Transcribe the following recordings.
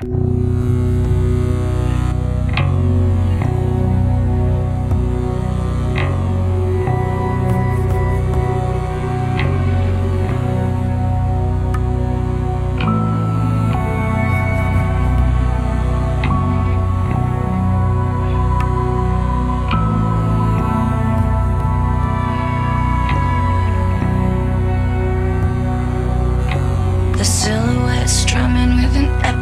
The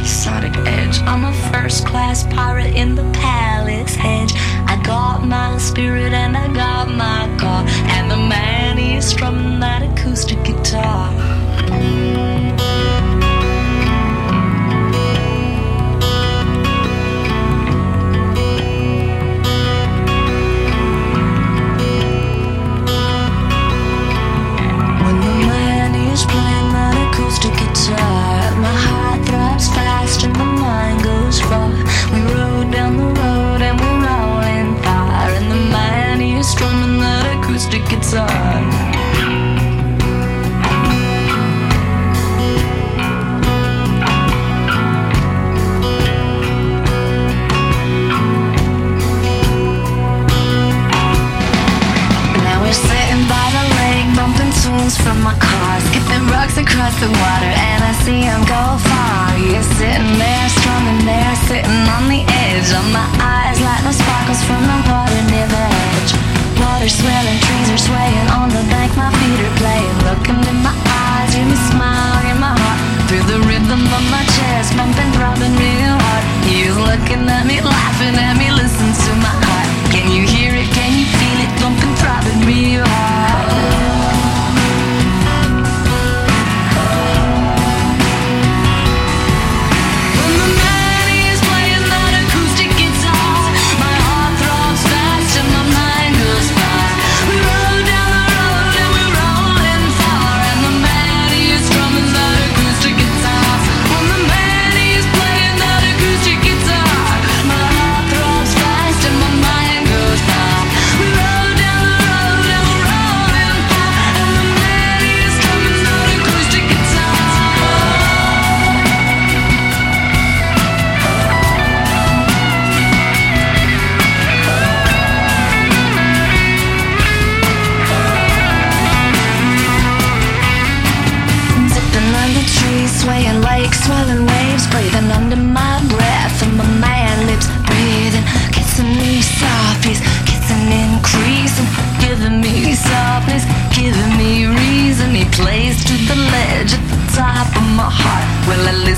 an edge. I'm a first class pirate in the palace hedge. I got my spirit and I got my car. And the man is strumming that acoustic guitar. From my car, skipping rocks across the water, and I see him go far. He's sitting Water swelling, trees are swaying on the bank, my feet are playing. Look into my eyes, me smile in my heart, through the rhythm of my chest, bumping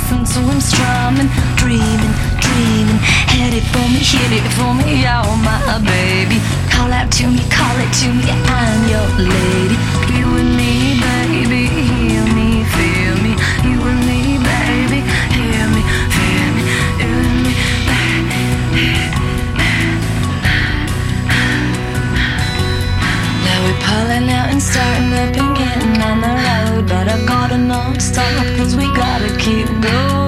laughing, so I'm strumming, dreaming, dreaming. Hit it for me, hit it for me, oh my baby. Call out to me, call it to me, I'm your lady. You and me, baby, hear me, feel me. You and me, baby, hear me, feel me. You and me, baby. Now we're pulling out and starting up again on the road, but I go stop, cause we gotta keep going.